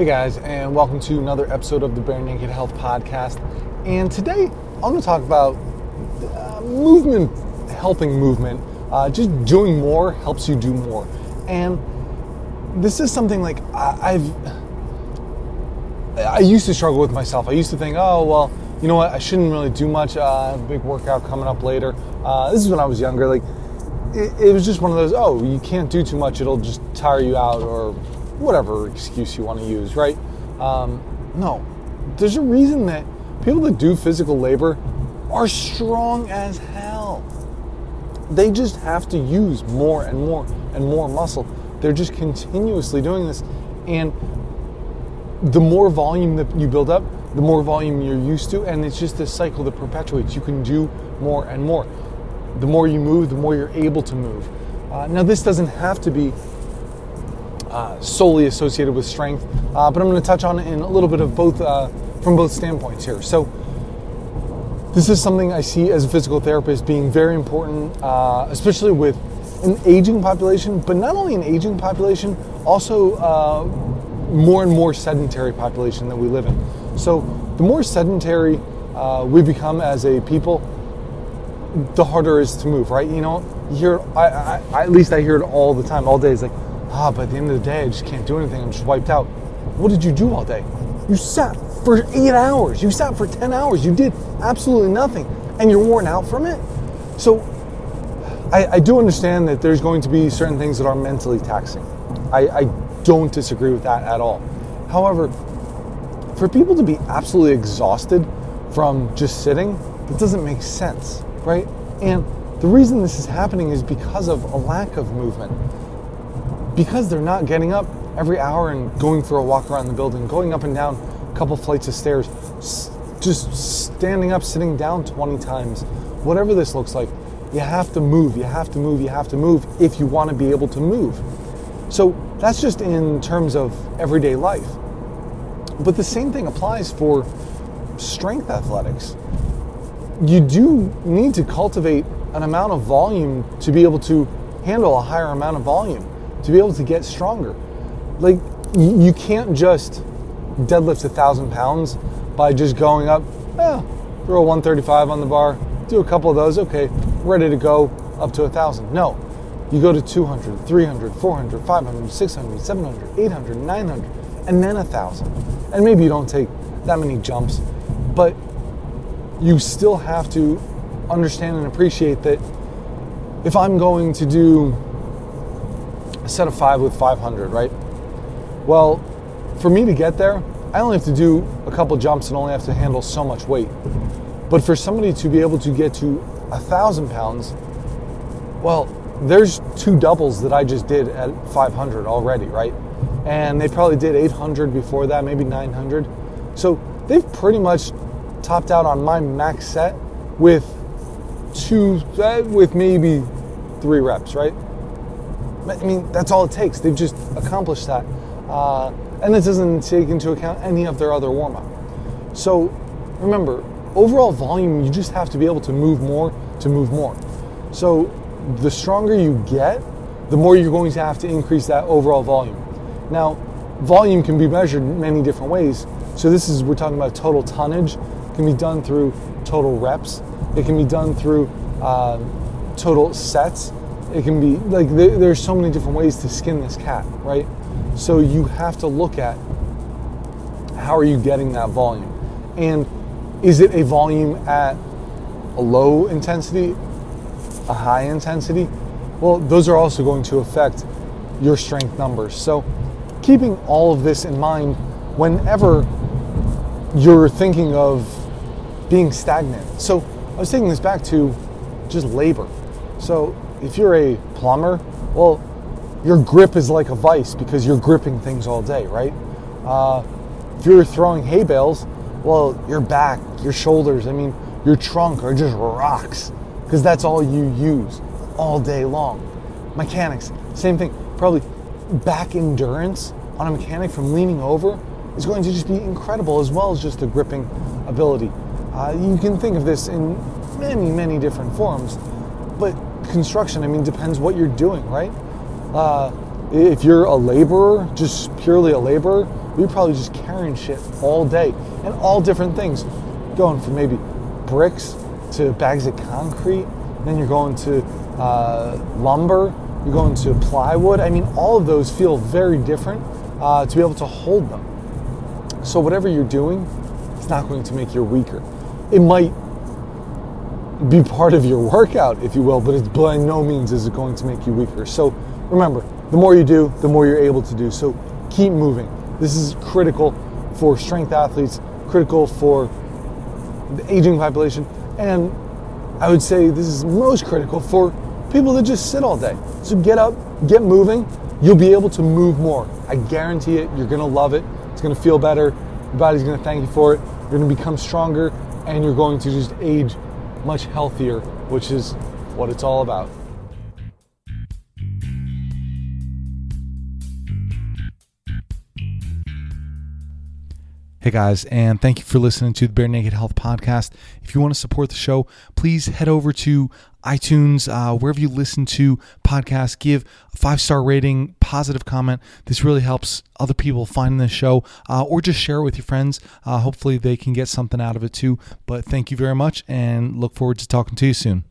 Hey guys, and welcome to another episode of the Bare Naked Health Podcast. And today I'm going to talk about uh, movement, helping movement. Uh, just doing more helps you do more. And this is something like I, I've. I used to struggle with myself. I used to think, oh, well, you know what, I shouldn't really do much. Uh, have big workout coming up later. Uh, this is when I was younger. Like, it, it was just one of those, oh, you can't do too much, it'll just tire you out, or whatever excuse you want to use, right? Um, no, there's a reason that people that do physical labor are strong as hell. They just have to use more and more and more muscle. They're just continuously doing this. And the more volume that you build up, the more volume you're used to. And it's just this cycle that perpetuates. You can do more and more. The more you move, the more you're able to move. Uh, now, this doesn't have to be uh, solely associated with strength, uh, but I'm going to touch on it in a little bit of both uh, from both standpoints here. So, this is something I see as a physical therapist being very important, uh, especially with an aging population, but not only an aging population, also uh, more and more sedentary population that we live in. So, the more sedentary we become as a people, the harder it is to move, right? You know, you hear, I, I, at least I hear it all the time, all day. It's like, ah, but at the end of the day, I just can't do anything. I'm just wiped out. What did you do all day? You sat for eight hours. You sat for 10 hours. You did absolutely nothing. And you're worn out from it. So I, I do understand that there's going to be certain things that are mentally taxing. I, I don't disagree with that at all. However, for people to be absolutely exhausted from just sitting, it doesn't make sense, right? And the reason this is happening is because of a lack of movement because they're not getting up every hour and going for a walk around the building, going up and down a couple flights of stairs, just standing up, sitting down 20 times, whatever this looks like, you have to move, you have to move, you have to move if you want to be able to move. So that's just in terms of everyday life. But the same thing applies for strength athletics. You do need to cultivate an amount of volume to be able to handle a higher amount of volume to be able to get stronger. Like, you can't just deadlift a thousand pounds by just going up, eh, throw a 135 on the bar, do a couple of those, okay, ready to go up to a thousand. No, you go to 200, 300, 400, 500, 600, 700, 800, 900, and then a thousand. And maybe you don't take that many jumps, but you still have to understand and appreciate that if I'm going to do set of five with 500, right? Well, for me to get there, I only have to do a couple jumps and only have to handle so much weight. But for somebody to be able to get to a thousand pounds, well, there's two doubles that I just did at 500 already, right? And they probably did 800 before that, maybe 900. So they've pretty much topped out on my max set with two, uh, with maybe three reps, right? I mean, that's all it takes. They've just accomplished that. Uh, and this doesn't take into account any of their other warm up. So remember, overall volume, you just have to be able to move more to move more. So the stronger you get, the more you're going to have to increase that overall volume. Now, volume can be measured many different ways. So this is we're talking about total tonnage. It can be done through total reps. It can be done through uh, total sets it can be like there, there's so many different ways to skin this cat, right? So you have to look at how are you getting that volume, and is it a volume at a low intensity, a high intensity? Well, those are also going to affect your strength numbers. So keeping all of this in mind whenever you're thinking of being stagnant. So I was taking this back to just labor. So if you're a plumber, well, your grip is like a vice because you're gripping things all day, right? Uh, if you're throwing hay bales, well, your back, your shoulders, I mean, your trunk are just rocks because that's all you use all day long. Mechanics, same thing. Probably back endurance on a mechanic from leaning over is going to just be incredible as well as just the gripping ability. Uh, you can think of this in many, many different forms, but construction, I mean, depends what you're doing, right? Uh, if you're a laborer, just purely a laborer, You're probably just carrying shit all day and all different things, going from maybe bricks to bags of concrete. Then you're going to uh, lumber. You're going to plywood. I mean, all of those feel very different uh, to be able to hold them. So whatever you're doing, it's not going to make you weaker. It might be part of your workout, if you will, but it's by no means is it going to make you weaker. So remember, the more you do, the more you're able to do. So keep moving. This is critical for strength athletes, critical for the aging population, and I would say this is most critical for people that just sit all day. So get up, get moving. You'll be able to move more. I guarantee it. You're going to love it. It's going to feel better. Your body's going to thank you for it. You're going to become stronger, and you're going to just age much healthier, which is what it's all about. Hey guys, and thank you for listening to the Bare Naked Health Podcast. If you want to support the show, please head over to iTunes, uh, wherever you listen to podcasts, give a five star rating, positive comment. This really helps other people find the show, uh, or just share it with your friends. Uh, hopefully, they can get something out of it too. But thank you very much, and look forward to talking to you soon.